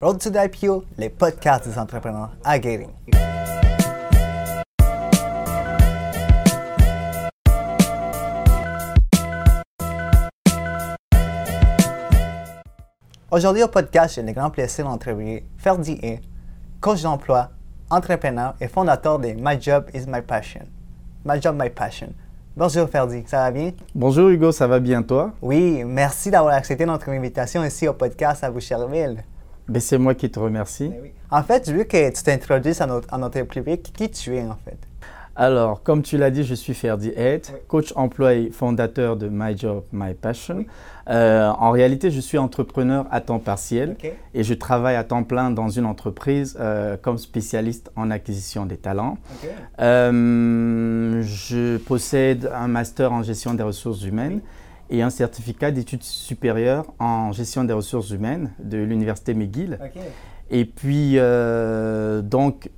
Road to the IPO, les podcasts des entrepreneurs à Guérin. Aujourd'hui au podcast, j'ai le grand plaisir d'entrevuer Ferdi E, coach d'emploi, entrepreneur et fondateur de My Job is My Passion. My Job, My Passion. Bonjour Ferdi, ça va bien? Bonjour Hugo, ça va bien toi? Oui, merci d'avoir accepté notre invitation ici au podcast à Boucherville. Ben, c'est moi qui te remercie. En fait, je veux que tu t'introduises à notre, à notre public. Qui tu es en fait? Alors, comme tu l'as dit, je suis Ferdi Ed, coach emploi et fondateur de My Job, My Passion. Euh, en réalité, je suis entrepreneur à temps partiel et je travaille à temps plein dans une entreprise euh, comme spécialiste en acquisition des talents. Euh, je possède un master en gestion des ressources humaines et un certificat d'études supérieures en gestion des ressources humaines de l'université McGill. Et puis, donc,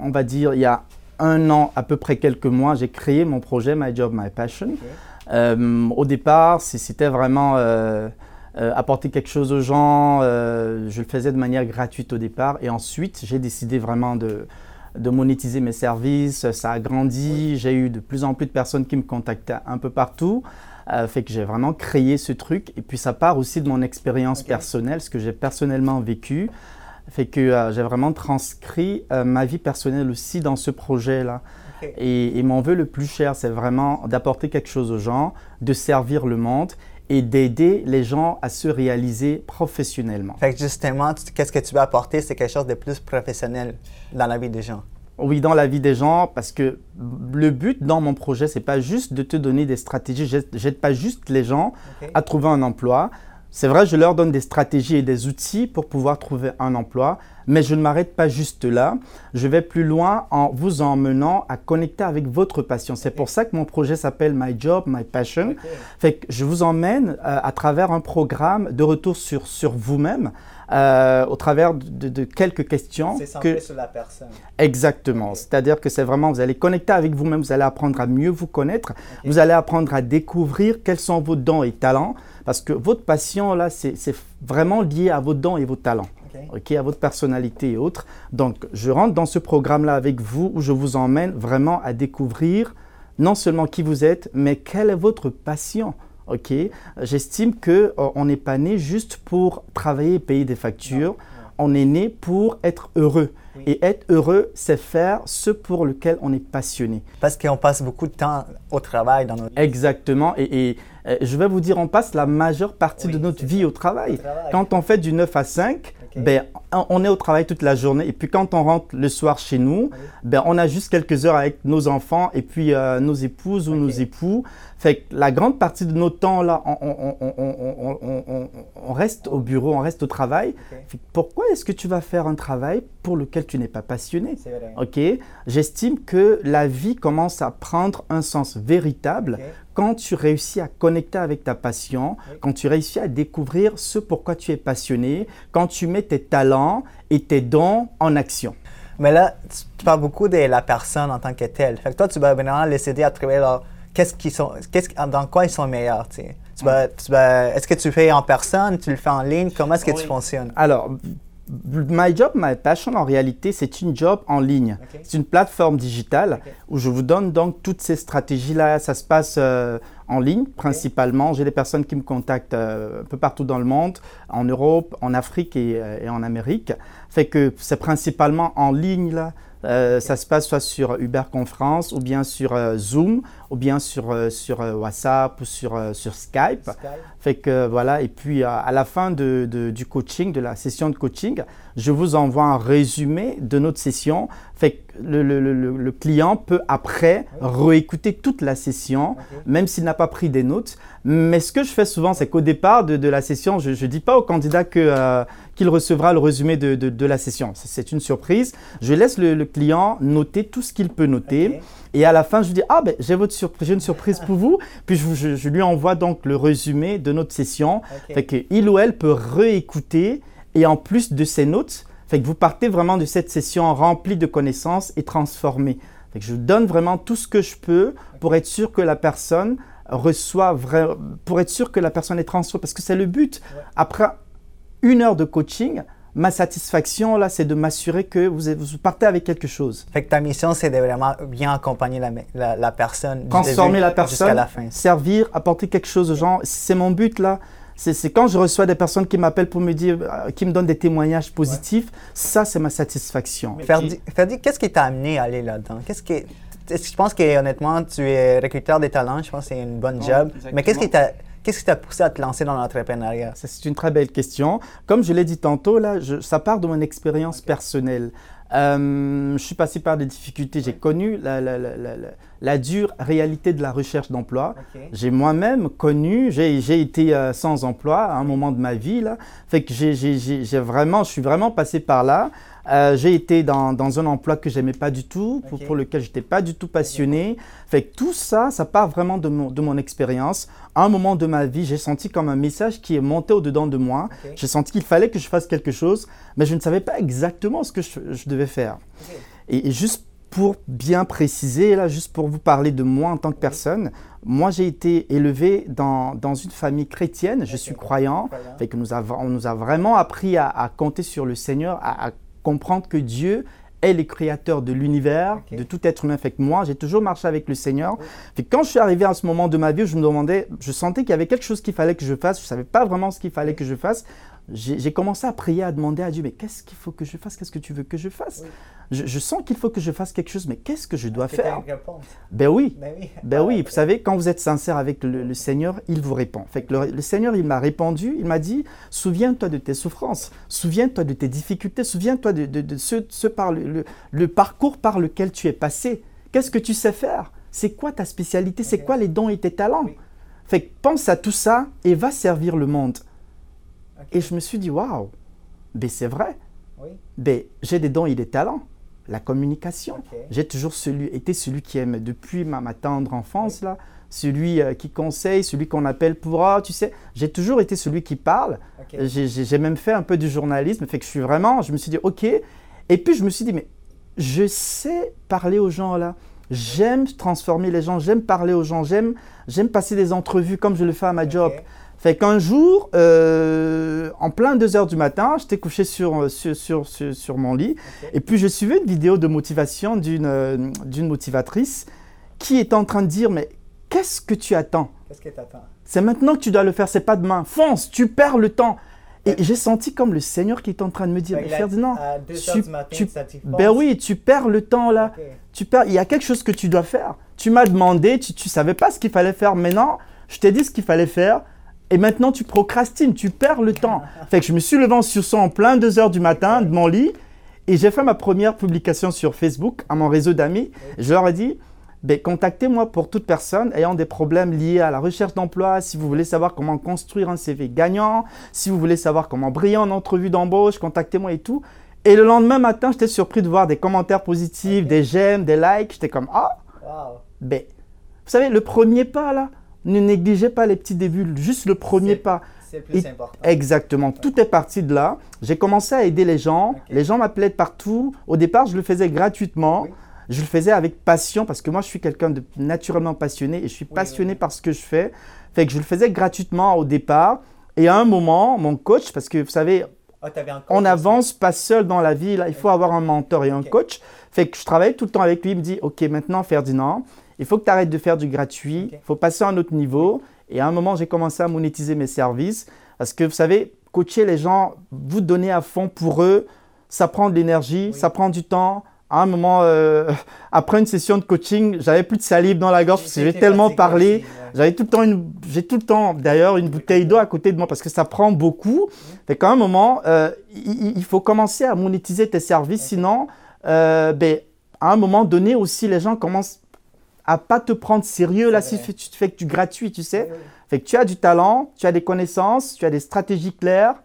on va dire, il y a un an, à peu près quelques mois, j'ai créé mon projet My Job, My Passion. Euh, au départ, c'était vraiment euh, euh, apporter quelque chose aux gens. je le faisais de manière gratuite au départ. Et ensuite, j'ai décidé vraiment de, de, monétiser mes services. Ça a grandi. J'ai eu de plus en plus de personnes qui me contactaient un peu partout. Fait que j'ai vraiment créé ce truc. Et puis, ça part aussi de mon expérience personnelle, ce que j'ai personnellement vécu fait que j'ai vraiment transcrit ma vie personnelle aussi dans ce projet-là. Et, mon vœu le plus cher, c'est vraiment d'apporter quelque chose aux gens, de servir le monde et d'aider les gens à se réaliser professionnellement. Fait que justement, qu'est-ce que tu veux apporter, c'est quelque chose de plus professionnel dans la vie des gens. Oui, dans la vie des gens, parce que le but dans mon projet, c'est pas juste de te donner des stratégies. J'aide pas juste les gens à trouver un emploi. C'est vrai, je leur donne des stratégies et des outils pour pouvoir trouver un emploi, mais je ne m'arrête pas juste là. Je vais plus loin en vous emmenant à connecter avec votre passion. C'est pour ça que mon projet s'appelle My Job, My Passion. Fait que je vous emmène euh, à travers un programme de retour sur, sur vous-même. Euh, au travers de, quelques questions. C'est centré que... sur la personne. Exactement. C'est-à-dire que c'est vraiment, vous allez connecter avec vous-même, vous allez apprendre à mieux vous connaître, vous allez apprendre à découvrir quels sont vos dons et talents, parce que votre passion, là, c'est vraiment lié à vos dons et vos talents ok, à votre personnalité et autres. Donc, je rentre dans ce programme-là avec vous où je vous emmène vraiment à découvrir non seulement qui vous êtes, mais quelle est votre passion. Ok, j'estime que euh, on n'est pas né juste pour travailler et payer des factures. On est né pour être heureux. Et être heureux, c'est faire ce pour lequel on est passionné. Parce qu'on passe beaucoup de temps au travail dans notre vie. Exactement. Et, euh, je vais vous dire, on passe la majeure partie de notre vie au travail. Quand on fait du 9 à 5, ben, on est au travail toute la journée. Et puis quand on rentre le soir chez nous, ben, on a juste quelques heures avec nos enfants et puis euh, nos épouses ou nos époux. Fait que la grande partie de nos temps, là, on, reste au bureau, on reste au travail. Pourquoi est-ce que tu vas faire un travail pour lequel tu n'es pas passionné? Ok, J'estime que la vie commence à prendre un sens véritable quand tu réussis à connecter avec ta passion, quand tu réussis à découvrir ce pourquoi tu es passionné, quand tu mets tes talents et tes dons en action. Mais là, tu parles beaucoup de la personne en tant que telle. Fait que toi, tu vas vraiment les aider à trouver qu'est-ce qu'ils sont, qu'est-ce, dans quoi ils sont meilleurs. Tu tu est-ce que tu fais en personne, tu le fais en ligne, comment est-ce que tu fonctionnes? Alors, My Job, My Passion, en réalité, c'est une job en ligne. C'est une plateforme digitale où je vous donne donc toutes ces stratégies-là. Ça se passe euh, en ligne principalement. J'ai des personnes qui me contactent euh, un peu partout dans le monde, en Europe, en Afrique et, euh, et en Amérique. Fait que c'est principalement en ligne là. Euh, ça se passe soit sur Uber Conférence ou bien sur euh, Zoom ou bien sur, euh, sur WhatsApp ou sur, sur Skype. Fait que voilà, et puis à la fin de, du coaching, de la session de coaching, je vous envoie un résumé de notre session. Fait que le, le, le, client peut après réécouter toute la session, même s'il n'a pas pris des notes. Mais ce que je fais souvent, c'est qu'au départ de, de, la session, je ne dis pas au candidat que, qu'il recevra le résumé de, de la session. C'est une surprise. Je laisse le, client noter tout ce qu'il peut noter. Et à la fin, je lui dis, ah ben j'ai votre surprise, j'ai une surprise pour vous. Puis je, je, lui envoie donc le résumé de notre session. Fait qu'il ou elle peut réécouter et en plus de ses notes, fait que vous partez vraiment de cette session remplie de connaissances et transformée. Fait que je donne vraiment tout ce que je peux pour être sûr que la personne reçoit pour être sûr que la personne est transformée parce que c'est le but. Après une heure de coaching, ma satisfaction, là, c'est de m'assurer que vous, vous, partez avec quelque chose. Fait que ta mission, c'est de vraiment bien accompagner la, la, personne. Transformer la personne, la fin. servir, apporter quelque chose aux gens. C'est mon but, là. C'est quand je reçois des personnes qui m'appellent pour me dire, euh, qui me donnent des témoignages positifs, ça, c'est ma satisfaction. Ferdi, qu'est-ce qui t'a amené à aller là-dedans? Qu'est-ce qui... Je pense que honnêtement, tu es recruteur des talents, je pense que c'est une bonne job. Mais qu'est-ce qui t'a Qu'est-ce qui t'a poussé à te lancer dans l'entrepreneuriat? C'est une très belle question. Comme je l'ai dit tantôt, là, ça part de mon expérience personnelle. Euh, je suis passé par des difficultés. J'ai connu la, la, la, la, dure réalité de la recherche d'emploi. J'ai moi-même connu, j'ai été euh, sans emploi à un moment de ma vie. Là. Fait que j'ai vraiment, je suis vraiment passé par là. Euh, j'ai été dans, dans, un emploi que j'aimais pas du tout, pour, pour lequel j'étais pas du tout passionné. Fait que tout ça, ça part vraiment de mon, de mon expérience. À un moment de ma vie, j'ai senti comme un message qui est monté au-dedans de moi. J'ai senti qu'il fallait que je fasse quelque chose, mais je ne savais pas exactement ce que je, je devais faire. Et, juste pour bien préciser, là, juste pour vous parler de moi en tant que personne, moi j'ai été élevé dans, dans, une famille chrétienne, je suis croyant, fait que nous avons, on nous a vraiment appris à, à compter sur le Seigneur, à, à comprendre que Dieu est le créateur de l'univers, de tout être humain. Fait que moi, j'ai toujours marché avec le Seigneur. Fait quand je suis arrivé à ce moment de ma vie, je me demandais, je sentais qu'il y avait quelque chose qu'il fallait que je fasse. Je ne savais pas vraiment ce qu'il fallait que je fasse j'ai commencé à prier, à demander à Dieu, mais qu'est-ce qu'il faut que je fasse? Qu'est-ce que tu veux que je fasse? Je, sens qu'il faut que je fasse quelque chose, mais qu'est-ce que je dois faire? Ben oui. Ben oui. Ben oui. Vous savez, quand vous êtes sincère avec le, Seigneur, il vous répond. Fait que le, Seigneur, il m'a répondu, il m'a dit, souviens-toi de tes souffrances, souviens-toi de tes difficultés, souviens-toi de, ce, par le, parcours par lequel tu es passé. Qu'est-ce que tu sais faire? C'est quoi ta spécialité? C'est quoi les dons et tes talents? Fait que pense à tout ça et va servir le monde. Et je me suis dit, waouh, ben c'est vrai. Ben, j'ai des dons et des talents. La communication. J'ai toujours celui, été celui qui aime depuis ma, ma tendre enfance, là, celui euh, qui conseille, celui qu'on appelle pour, ah, tu sais, j'ai toujours été celui qui parle. J'ai même fait un peu du journalisme, fait que je suis vraiment, je me suis dit, ok. Et puis je me suis dit, mais je sais parler aux gens là. J'aime transformer les gens, j'aime parler aux gens, j'aime passer des entrevues comme je le fais à ma job. Fait qu'un jour, euh, en plein 2 heures du matin, j'étais couché sur, sur, sur, sur, mon lit. Et puis, je suivais une vidéo de motivation d'une euh, d'une motivatrice qui est en train de dire Mais qu'est-ce que tu attends? Qu'est-ce que tu attends C'est maintenant que tu dois le faire, c'est pas demain. Fonce, tu perds le temps. Et j'ai senti comme le Seigneur qui est en train de me dire, mais Ferdinand, tu, tu, ben oui, tu perds le temps là. Tu perds, il y a quelque chose que tu dois faire. Tu m'as demandé, tu ne savais pas ce qu'il fallait faire. Maintenant, je t'ai dit ce qu'il fallait faire. Et maintenant, tu procrastines, tu perds le temps. Fait que je me suis levé en sursaut en plein 2 heures du matin de mon lit et j'ai fait ma première publication sur Facebook à mon réseau d'amis. Je leur ai dit, ben, contactez-moi pour toute personne ayant des problèmes liés à la recherche d'emploi, si vous voulez savoir comment construire un CV gagnant, si vous voulez savoir comment briller en entrevue d'embauche, contactez-moi et tout. Et le lendemain matin, j'étais surpris de voir des commentaires positifs, des j'aime, des likes. J'étais comme, ah, ben, vous savez, le premier pas là, ne négligez pas les petits débuts, juste le premier pas. C'est plus important. Exactement. Tout est parti de là. J'ai commencé à aider les gens. Les gens m'appelaient partout. Au départ, je le faisais gratuitement. Je le faisais avec passion parce que moi, je suis quelqu'un de naturellement passionné et je suis passionné par ce que je fais. Fait que je le faisais gratuitement au départ. Et à un moment, mon coach, parce que vous savez, oh, on n'avance pas seul dans la vie. Là, il faut avoir un mentor et un coach. Fait que je travaillais tout le temps avec lui. Il me dit, OK, maintenant, Ferdinand, il faut que tu arrêtes de faire du gratuit, il faut passer à un autre niveau. Et à un moment, j'ai commencé à monétiser mes services parce que vous savez, coacher les gens, vous donner à fond pour eux, ça prend de l'énergie, ça prend du temps. À un moment, euh, après une session de coaching, j'avais plus de salive dans la gorge parce que j'ai tellement parlé. J'avais tout le temps une, j'ai tout le temps d'ailleurs une bouteille d'eau à côté de moi parce que ça prend beaucoup. Fait qu'à un moment, euh, il, faut commencer à monétiser tes services, sinon, euh, ben, à un moment donné aussi, les gens commencent à pas te prendre sérieux là si tu fais que du gratuit, tu sais. Fait que tu as du talent, tu as des connaissances, tu as des stratégies claires.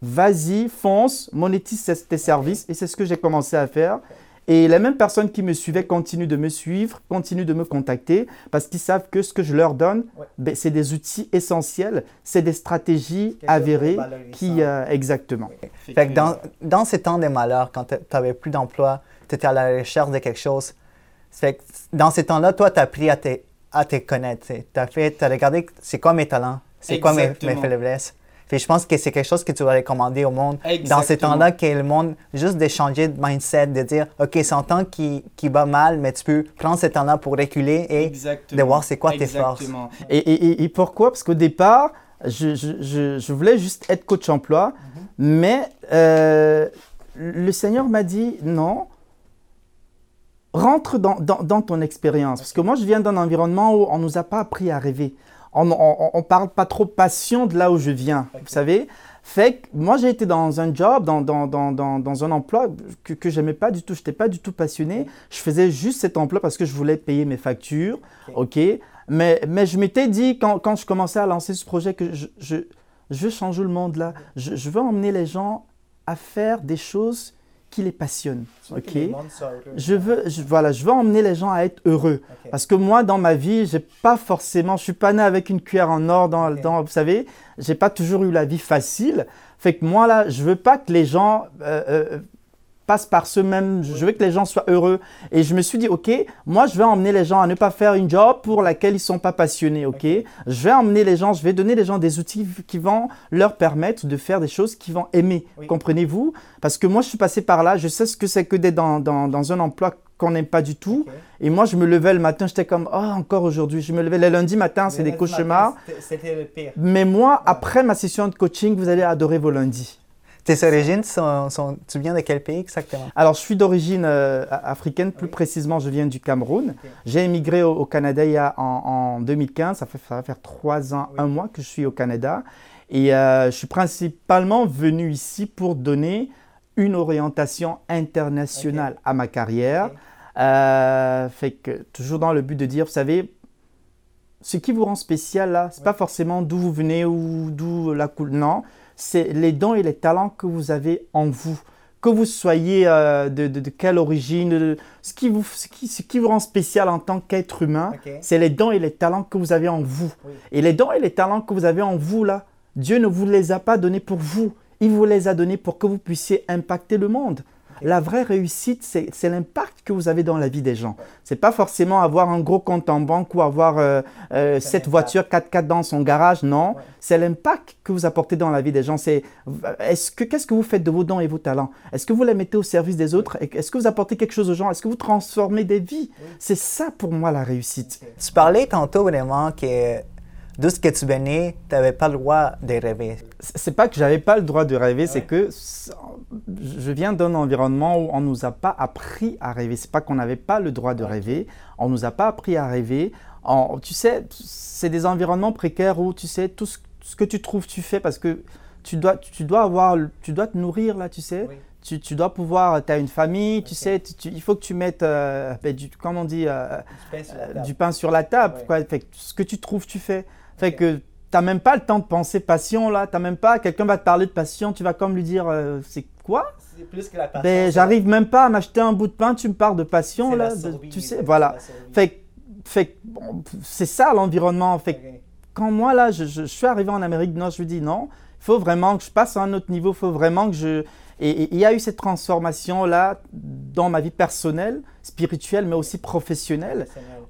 Vas-y, fonce, monétise tes services et c'est ce que j'ai commencé à faire. Et les mêmes personnes qui me suivaient continuent de me suivre, continuent de me contacter parce qu'ils savent que ce que je leur donne, ben, c'est des outils essentiels, c'est des stratégies avérées qui... Euh, exactement. Fait que dans, dans ces temps de malheur, quand tu n'avais plus d'emploi, tu étais à la recherche de quelque chose, fait dans ces temps-là, toi, tu as appris à te, à te connaître. Tu as, fait, as regardé c'est quoi mes talents, c'est quoi mes, mes faiblesses? Puis je pense que c'est quelque chose que tu vas recommander au monde dans ces temps-là, que le monde, juste de changer de mindset, de dire, OK, c'est un temps qui, qui va mal, mais tu peux prendre ce temps-là pour reculer et de voir c'est quoi tes forces. Et, et, et, pourquoi? Parce qu'au départ, je, je, je, voulais juste être coach emploi, mm-hmm. mais euh, le Seigneur m'a dit, non, rentre dans, dans, dans ton expérience. Parce que moi, je viens d'un environnement où on ne nous a pas appris à rêver on ne parle pas trop passion de là où je viens, vous savez. Fait que moi, j'ai été dans un job, dans, dans, dans, dans un emploi que, que j'aimais pas du tout. Je n'étais pas du tout passionné. Je faisais juste cet emploi parce que je voulais payer mes factures. OK. Mais, mais je m'étais dit, quand, quand, je commençais à lancer ce projet, que je, je, je veux changer le monde là. Je, je veux emmener les gens à faire des choses qui les passionne. Ok. Je veux, voilà, je veux emmener les gens à être heureux. Parce que moi, dans ma vie, j'ai pas forcément, je suis pas né avec une cuillère en or dans, dans vous savez, j'ai pas toujours eu la vie facile. Fait que moi là, je veux pas que les gens euh, euh, passe par ce même. Je veux que les gens soient heureux. Et je me suis dit, OK, moi, je vais emmener les gens à ne pas faire une job pour laquelle ils ne sont pas passionnés. OK, je vais emmener les gens, je vais donner les gens des outils qui vont leur permettre de faire des choses qu'ils vont aimer. Comprenez-vous? Parce que moi, je suis passé par là. Je sais ce que c'est que d'être dans, dans, dans, un emploi qu'on n'aime pas du tout. Et moi, je me levais le matin, j'étais comme, oh, encore aujourd'hui. Je me levais le lundi matin, c'est des cauchemars. C'était le pire. Mais moi, après ma session de coaching, vous allez adorer vos lundis. Tes origines, sont, tu viens de quel pays exactement? Alors, je suis d'origine euh, africaine, plus précisément, je viens du Cameroun. J'ai émigré au, Canada il y a, en, 2015, ça, fait, ça va faire trois ans, un mois que je suis au Canada. Et euh, je suis principalement venu ici pour donner une orientation internationale à ma carrière. Euh, fait que toujours dans le but de dire, vous savez, ce qui vous rend spécial là, c'est pas forcément d'où vous venez ou d'où la couleur. Non, c'est les dons et les talents que vous avez en vous. Que vous soyez euh, de, de, quelle origine, ce, qui vous, ce, qui, ce, qui vous rend spécial en tant qu'être humain, c'est les dons et les talents que vous avez en vous. Et les dons et les talents que vous avez en vous, là, Dieu ne vous les a pas donnés pour vous. Il vous les a donnés pour que vous puissiez impacter le monde. La vraie réussite, c'est l'impact que vous avez dans la vie des gens. C'est pas forcément avoir un gros compte en banque ou avoir euh, euh, cette voiture 4x4 dans son garage. Non, c'est l'impact que vous apportez dans la vie des gens. C'est est-ce que qu'est-ce que vous faites de vos dons et vos talents? Est-ce que vous les mettez au service des autres? Est-ce que vous apportez quelque chose aux gens? Est-ce que vous transformez des vies? C'est ça pour moi la réussite. Tu parlais tantôt vraiment que d'où ce que tu venais, tu n'avais pas le droit de rêver. C'est pas que j'avais pas le droit de rêver, c'est que je viens d'un environnement où on nous a pas appris à rêver. C'est pas qu'on n'avait pas le droit de rêver, on nous a pas appris à rêver. tu sais, c'est des environnements précaires où tu sais tout ce, que tu trouves, tu fais parce que tu dois, tu dois avoir, tu dois te nourrir là, tu sais. Tu, tu, dois pouvoir, tu as une famille, tu sais, il faut que tu mettes, euh, ben, du, comment on dit, euh, du, pain sur la table. Quoi. Fait, ce que tu trouves, tu fais. Fait que tu n'as même pas le temps de penser passion là. Tu même pas, quelqu'un va te parler de passion, tu vas comme lui dire euh, c'est quoi? C'est plus que la passion. Ben, j'arrive même pas à m'acheter un bout de pain, tu me parles de passion là. tu sais, voilà. Fait, fait c'est ça l'environnement. Fait quand moi là, je, je, suis arrivé en Amérique du Nord, je me dis non, il faut vraiment que je passe à un autre niveau, il faut vraiment que je. Et il y a eu cette transformation là dans ma vie personnelle, spirituelle, mais aussi professionnelle,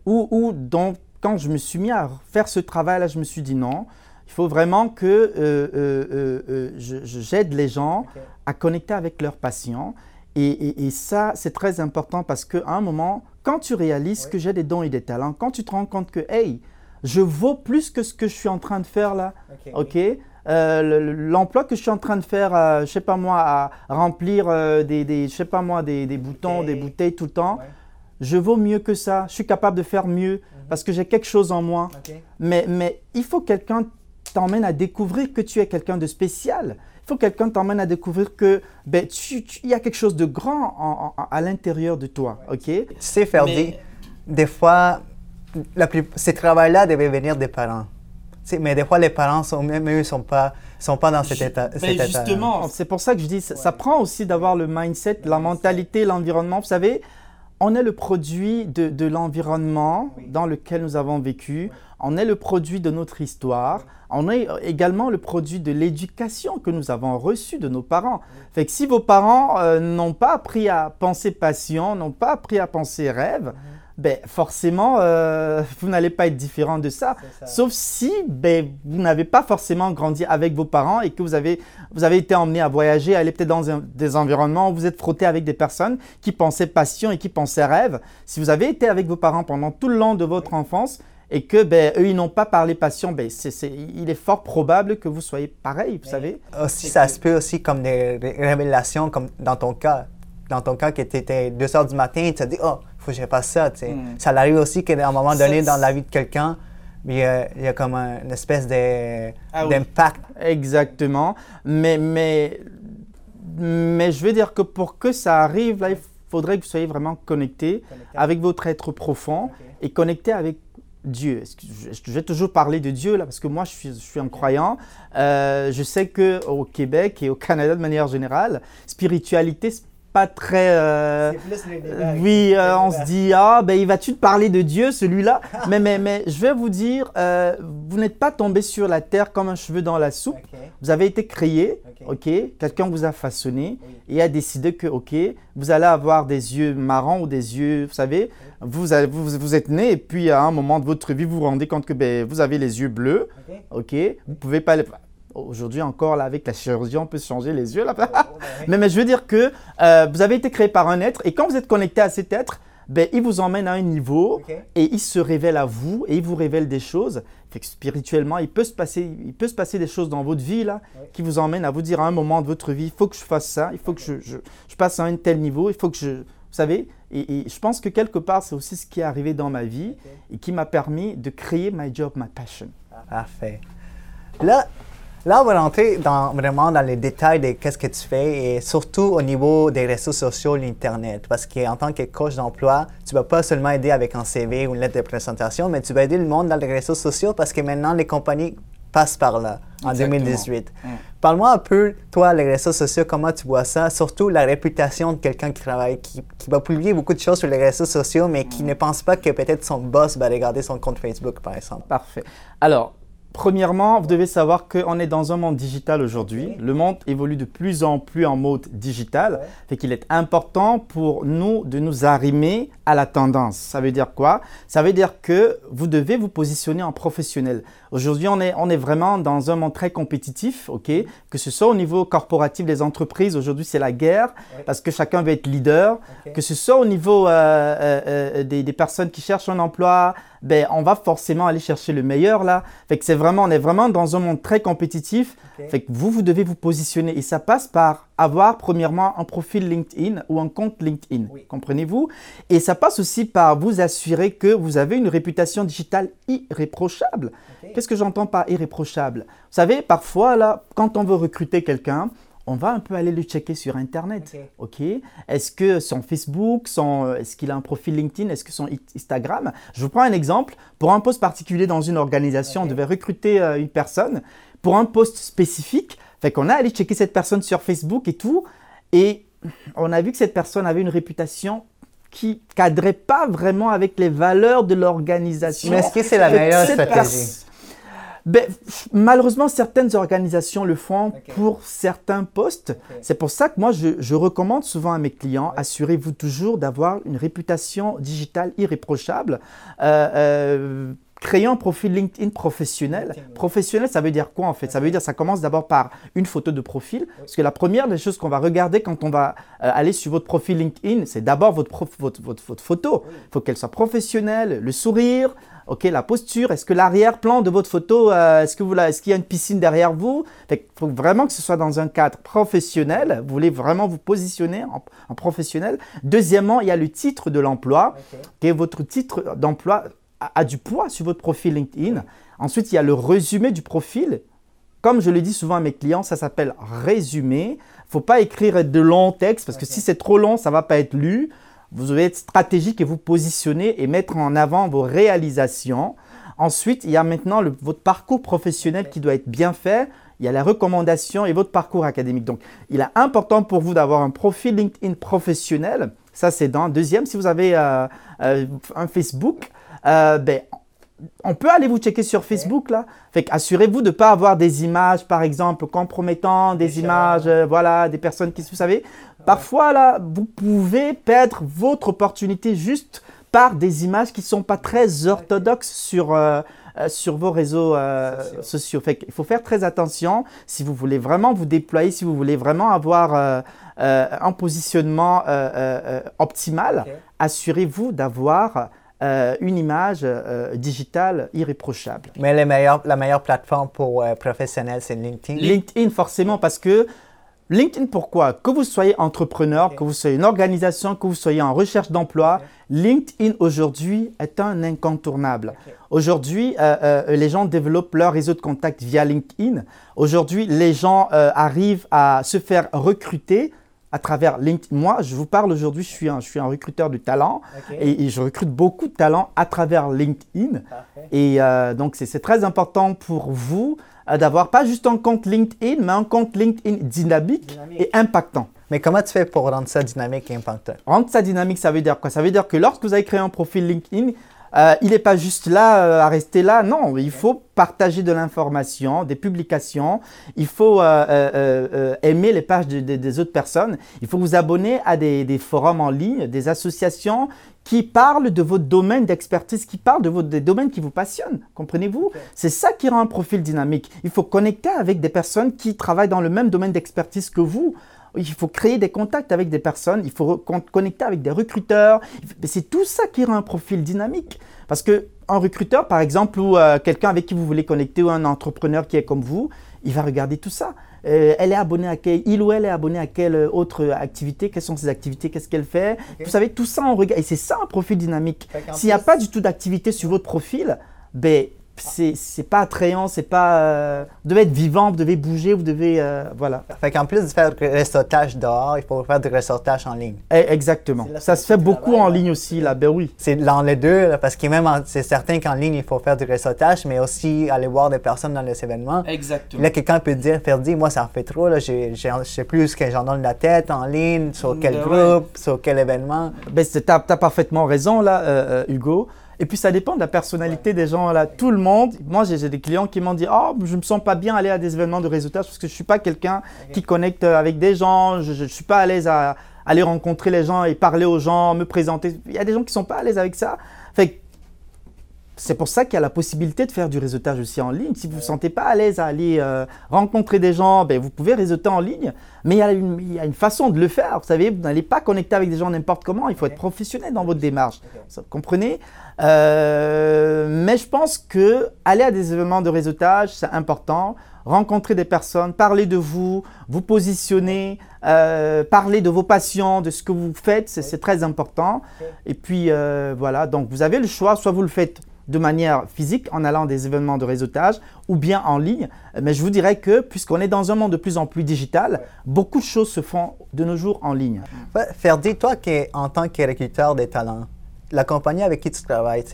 où, où donc quand je me suis mis à faire ce travail-là, je me suis dit non, il faut vraiment que euh, euh, euh, j'aide les gens à connecter avec leurs patients. Et, ça, c'est très important parce qu'à un moment, quand tu réalises que j'ai des dons et des talents, quand tu te rends compte que, hey, je vaux plus que ce que je suis en train de faire là, ok, l'emploi que je suis en train de faire, je sais pas moi, à remplir des, des, je sais pas moi, des, des boutons, des bouteilles. tout le temps, je vaux mieux que ça, je suis capable de faire mieux mhm. parce que j'ai quelque chose en moi. Mais, mais il faut quelqu'un t'emmène à découvrir que tu es quelqu'un de spécial. Il faut quelqu'un t'emmène à découvrir que ben, il y a quelque chose de grand à l'intérieur de toi. ok? Tu sais, Ferdi, des fois, la plus, ces travail-là devait venir des parents. mais des fois, les parents, sont, même eux, ne sont pas, sont pas dans cet état. Ben justement, c'est pour ça que je dis, ça, ça prend aussi d'avoir le mindset, la mentalité, l'environnement. Vous savez, on est le produit de, l'environnement dans lequel nous avons vécu, on est le produit de notre histoire, on est également le produit de l'éducation que nous avons reçue de nos parents. Fait que si vos parents euh, n'ont pas appris à penser passion, n'ont pas appris à penser rêve, ben, forcément, euh, vous n'allez pas être différent de ça. Sauf si ben, vous n'avez pas forcément grandi avec vos parents et que vous avez, vous avez été emmené à voyager, à aller peut-être dans des environnements où vous êtes frotté avec des personnes qui pensaient passion et qui pensaient rêve. Si vous avez été avec vos parents pendant tout le long de votre enfance, et que ben, eux, ils n'ont pas parlé passion, ben, il est fort probable que vous soyez pareil, vous savez. Aussi, ça se peut aussi comme des, révélations, comme dans ton cas. Dans ton cas, que tu étais 2 heures du matin, et tu te dit, oh, faut que je fasse ça. Hmm. Ça arrive aussi qu'à un moment donné, dans la vie de quelqu'un, il y, a, comme une espèce ah d'impact. Exactement. Mais, mais, mais je veux dire que pour que ça arrive, là, il faudrait que vous soyez vraiment connecté, avec votre être profond et connecté avec Dieu. Je vais toujours parler de Dieu là parce que moi je suis, je suis un croyant. Euh, je sais que au Québec et au Canada de manière générale, spiritualité pas très. Euh, oui, euh, on se dit ah ben il va-tu te parler de Dieu celui-là? Mais mais mais je vais vous dire, vous n'êtes pas tombé sur la terre comme un cheveu dans la soupe. Vous avez été créé, ok. Quelqu'un vous a façonné et a décidé que ok, vous allez avoir des yeux marrons ou des yeux, vous savez, vous, vous, vous, êtes né et puis à un moment de votre vie, vous vous rendez compte que ben, vous avez les yeux bleus. OK. Vous pouvez pas Aujourd'hui encore, là, avec la chirurgie, on peut changer les yeux. Là. mais, mais je veux dire que euh, vous avez été créé par un être et quand vous êtes connecté à cet être, ben, il vous emmène à un niveau et il se révèle à vous et il vous révèle des choses. Fait que spirituellement, il peut, se passer, il peut se passer des choses dans votre vie là, qui vous emmènent à vous dire à un moment de votre vie, il faut que je fasse ça, il faut que je, je, je passe à un tel niveau, il faut que je, vous savez, et, je pense que quelque part, c'est aussi ce qui est arrivé dans ma vie et qui m'a permis de créer my job, my passion. Parfait. Là, là, on va rentrer dans, vraiment dans les détails de qu'est-ce que tu fais et surtout au niveau des réseaux sociaux, l'Internet. Parce qu'en tant que coach d'emploi, tu ne vas pas seulement aider avec un CV ou une lettre de présentation, mais tu vas aider le monde dans les réseaux sociaux parce que maintenant, les compagnies passent par là en 2018. Parle-moi un peu, toi, les réseaux sociaux, comment tu vois ça, surtout la réputation de quelqu'un qui travaille, qui, va publier beaucoup de choses sur les réseaux sociaux, mais qui ne pense pas que peut-être son boss va regarder son compte Facebook, par exemple. Parfait. Alors, Premièrement, vous devez savoir qu'on est dans un monde digital aujourd'hui. Le monde évolue de plus en plus en mode digital. Fait qu'il est important pour nous de nous arrimer à la tendance. Ça veut dire quoi? Ça veut dire que vous devez vous positionner en professionnel. Aujourd'hui, on est, on est vraiment dans un monde très compétitif, ok? Que ce soit au niveau corporatif des entreprises, aujourd'hui c'est la guerre parce que chacun veut être leader. Que ce soit au niveau euh, euh, euh, des, des personnes qui cherchent un emploi, ben, on va forcément aller chercher le meilleur là. Fait que c'est vraiment, on est vraiment dans un monde très compétitif. Fait que vous, vous devez vous positionner et ça passe par avoir premièrement un profil LinkedIn ou un compte LinkedIn. Comprenez-vous? Et ça passe aussi par vous assurer que vous avez une réputation digitale irréprochable. Qu'est-ce que j'entends par irréprochable? Vous savez, parfois là, quand on veut recruter quelqu'un, on va un peu aller le checker sur Internet. Ok. Est-ce que son Facebook, son, est-ce qu'il a un profil LinkedIn, est-ce que son Instagram? Je vous prends un exemple. Pour un poste particulier dans une organisation, on devait recruter euh, une personne pour un poste spécifique. Fait qu'on a allé checker cette personne sur Facebook et tout, et on a vu que cette personne avait une réputation qui cadrait pas vraiment avec les valeurs de l'organisation. Mais est-ce que c'est la meilleure stratégie? ben, malheureusement, certaines organisations le font pour certains postes. C'est pour ça que moi, je, recommande souvent à mes clients, assurez-vous toujours d'avoir une réputation digitale irréprochable. Euh, euh, créer un profil LinkedIn professionnel. Professionnel, ça veut dire quoi en fait? Ça veut dire ça commence d'abord par une photo de profil. Parce que la première des choses qu'on va regarder quand on va euh, aller sur votre profil LinkedIn, c'est d'abord votre, votre, votre, votre, photo. Il faut qu'elle soit professionnelle, le sourire, Ok, la posture, est-ce que l'arrière-plan de votre photo, euh, est-ce qu'il est y a une piscine derrière vous? Il faut vraiment que ce soit dans un cadre professionnel. Vous voulez vraiment vous positionner en, professionnel. Deuxièmement, il y a le titre de l'emploi. Okay. votre titre d'emploi a, du poids sur votre profil LinkedIn. Ensuite, il y a le résumé du profil. Comme je le dis souvent à mes clients, ça s'appelle résumé. Il faut pas écrire de longs textes parce que si c'est trop long, ça va pas être lu. Vous devez être stratégique et vous positionner et mettre en avant vos réalisations. Ensuite, il y a maintenant votre parcours professionnel qui doit être bien fait. Il y a la recommandation et votre parcours académique. Donc, il est important pour vous d'avoir un profil LinkedIn professionnel. Ça, c'est dans. Deuxième, si vous avez euh, euh, un Facebook, euh, ben, on peut aller vous checker sur Facebook là. Fait assurez-vous de ne pas avoir des images, par exemple, compromettantes, des images, voilà, des personnes qui, vous savez, Parfois, là, vous pouvez perdre votre opportunité juste par des images qui ne sont pas très orthodoxes sur, euh, euh, sur vos réseaux euh, sociaux. Il faut faire très attention si vous voulez vraiment vous déployer, si vous voulez vraiment avoir un positionnement optimal. Assurez-vous d'avoir une image digitale irréprochable. Mais la meilleure, la meilleure plateforme pour professionnels, c'est LinkedIn. LinkedIn, forcément, parce que LinkedIn, pourquoi? Que vous soyez entrepreneur, que vous soyez une organisation, que vous soyez en recherche d'emploi, LinkedIn aujourd'hui est un incontournable. Aujourd'hui, euh, euh, les gens développent leur réseau de contacts via LinkedIn. Aujourd'hui, les gens euh, arrivent à se faire recruter à travers LinkedIn. Moi, je vous parle aujourd'hui, je, suis un, je suis un recruteur de talent et, je recrute beaucoup de talents à travers LinkedIn. Et donc, c'est très important pour vous d'avoir pas juste un compte LinkedIn, mais un compte LinkedIn dynamique, et impactant. Mais comment tu fais pour rendre ça dynamique et impactant? Rendre ça dynamique, ça veut dire quoi? Ça veut dire que lorsque vous avez créé un profil LinkedIn, euh, il n'est pas juste là euh, à rester là, non, il faut partager de l'information, des publications, il faut euh, aimer les pages des autres personnes, il faut vous abonner à des, des, forums en ligne, des associations qui parlent de votre domaine d'expertise, qui parlent de votre, des domaines qui vous passionnent. Comprenez-vous? C'est ça qui rend un profil dynamique. Il faut connecter avec des personnes qui travaillent dans le même domaine d'expertise que vous. Il faut créer des contacts avec des personnes, il faut connecter avec des recruteurs. C'est tout ça qui rend un profil dynamique. Parce que un recruteur, par exemple, ou euh, quelqu'un avec qui vous voulez connecter, ou un entrepreneur qui est comme vous, il va regarder tout ça. Euh, elle est abonnée à quelle, il ou elle est abonné à quelle autre activité, quelles sont ses activités, qu'est-ce qu'elle fait? Vous savez, tout ça, on regarde. Et c'est ça un profil dynamique. S'il n'y a pas du tout d'activité sur votre profil, ben, c'est pas attrayant, c'est pas. Euh, vous devez être vivant, vous devez bouger, vous devez. Euh, voilà. Fait qu'en plus de faire du ressortage dehors, il faut faire du ressortage en ligne. Eh, exactement. Ça se fait beaucoup en ligne aussi, là, ben oui. C'est dans les deux, parce que même c'est certain qu'en ligne, il faut faire du ressortage, mais aussi aller voir des personnes dans les événements. Exactement. Là, quelqu'un peut dire, faire dire, moi, ça en fait trop, là, je sais plus ce que j'en donne la tête en ligne, sur quel ben groupe, sur quel événement. Ben, tu as, parfaitement raison, là, euh, Hugo. Et puis ça dépend de la personnalité des gens. Là, tout le monde. Moi, j'ai des clients qui m'ont dit Oh, je me sens pas bien aller à des événements de réseautage parce que je suis pas quelqu'un qui connecte avec des gens. Je, ne suis pas à l'aise à aller rencontrer les gens et parler aux gens, me présenter. Il y a des gens qui sont pas à l'aise avec ça. Fait c'est pour ça qu'il y a la possibilité de faire du réseautage aussi en ligne. Si vous ne vous sentez pas à l'aise à aller euh, rencontrer des gens, ben, vous pouvez réseauter en ligne. Mais il y, a une, façon de le faire. Vous savez, vous n'allez pas connecter avec des gens n'importe comment. Il faut être professionnel dans votre démarche. Vous comprenez? Euh, Mais je pense que aller à des événements de réseautage, c'est important. Rencontrer des personnes, parler de vous, vous positionner, euh, parler de vos passions, de ce que vous faites, c'est très important. Et puis voilà, donc vous avez le choix, soit vous le faites de manière physique en allant à des événements de réseautage ou bien en ligne. Mais je vous dirais que puisqu'on est dans un monde de plus en plus digital, beaucoup de choses se font de nos jours en ligne. Ferdi, toi qui en tant que recruteur des talents, la compagnie avec qui tu travailles,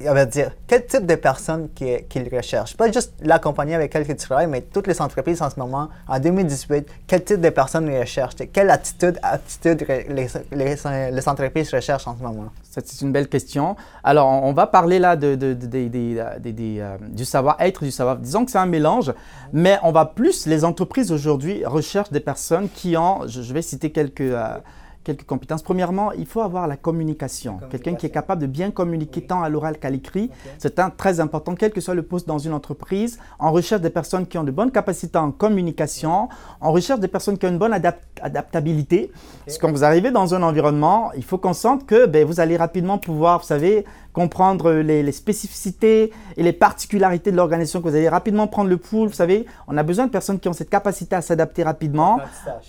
on va dire, quel type de personnes qu'ils recherchent? Pas juste la compagnie avec laquelle tu travailles, mais toutes les entreprises en ce moment, en 2018, quel type de personnes ils recherchent? Quelle attitude, attitude les, les, entreprises recherchent en ce moment? C'est une belle question. Alors, on va parler là de, de, euh, du savoir-être, du savoir. Disons que c'est un mélange, mais on va plus, les entreprises aujourd'hui recherchent des personnes qui ont, je, vais citer quelques... Euh, quelques compétences. Premièrement, il faut avoir la communication. Quelqu'un qui est capable de bien communiquer tant à l'oral qu'à l'écrit. C'est très important, quel que soit le poste dans une entreprise. On recherche des personnes qui ont de bonnes capacités en communication. On recherche des personnes qui ont une bonne adaptabilité. Parce que quand vous arrivez dans un environnement, il faut qu'on sente que ben, vous allez rapidement pouvoir, vous savez, comprendre les, spécificités et les particularités de l'organisation, que vous allez rapidement prendre le pouls. Vous savez, on a besoin de personnes qui ont cette capacité à s'adapter rapidement.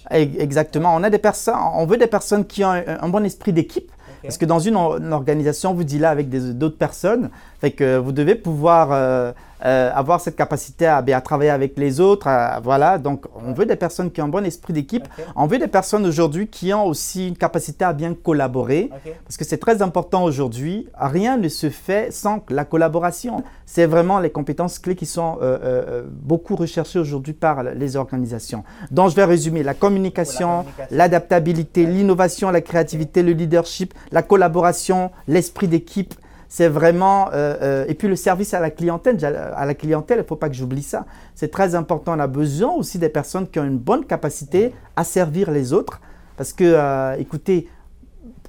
Exactement. On a des personnes, on veut des personnes qui ont un, bon esprit d'équipe. Parce que dans une, organisation, vous dites là avec d'autres personnes, fait que vous devez pouvoir euh, euh, avoir cette capacité à, à, travailler avec les autres. voilà, donc on veut des personnes qui ont un bon esprit d'équipe. On veut des personnes aujourd'hui qui ont aussi une capacité à bien collaborer. Parce que c'est très important aujourd'hui. Rien ne se fait sans la collaboration. C'est vraiment les compétences clés qui sont euh, euh, beaucoup recherchées aujourd'hui par les organisations. Donc je vais résumer la communication, l'adaptabilité, l'innovation, la créativité, le leadership, la collaboration, l'esprit d'équipe c'est vraiment euh, euh, et puis le service à la clientèle à la clientèle il ne faut pas que j'oublie ça c'est très important on a besoin aussi des personnes qui ont une bonne capacité à servir les autres parce que euh, écoutez